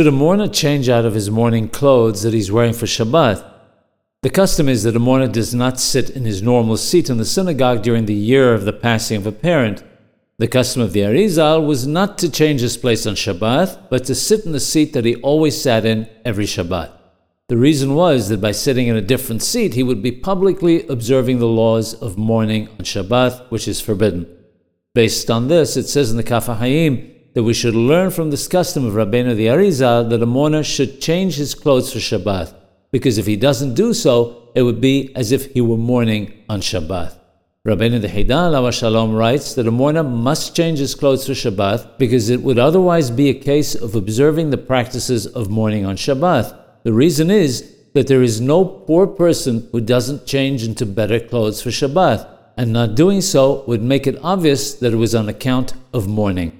Should a mourner change out of his mourning clothes that he's wearing for Shabbat? The custom is that a mourner does not sit in his normal seat in the synagogue during the year of the passing of a parent. The custom of the Arizal was not to change his place on Shabbat, but to sit in the seat that he always sat in every Shabbat. The reason was that by sitting in a different seat, he would be publicly observing the laws of mourning on Shabbat, which is forbidden. Based on this, it says in the Kaf HaHaim that we should learn from this custom of Rabbeinu the Arizal that a mourner should change his clothes for Shabbat, because if he doesn't do so, it would be as if he were mourning on Shabbat. Rabbeinu the Haidan Shalom writes that a mourner must change his clothes for Shabbat because it would otherwise be a case of observing the practices of mourning on Shabbat. The reason is that there is no poor person who doesn't change into better clothes for Shabbat, and not doing so would make it obvious that it was on account of mourning.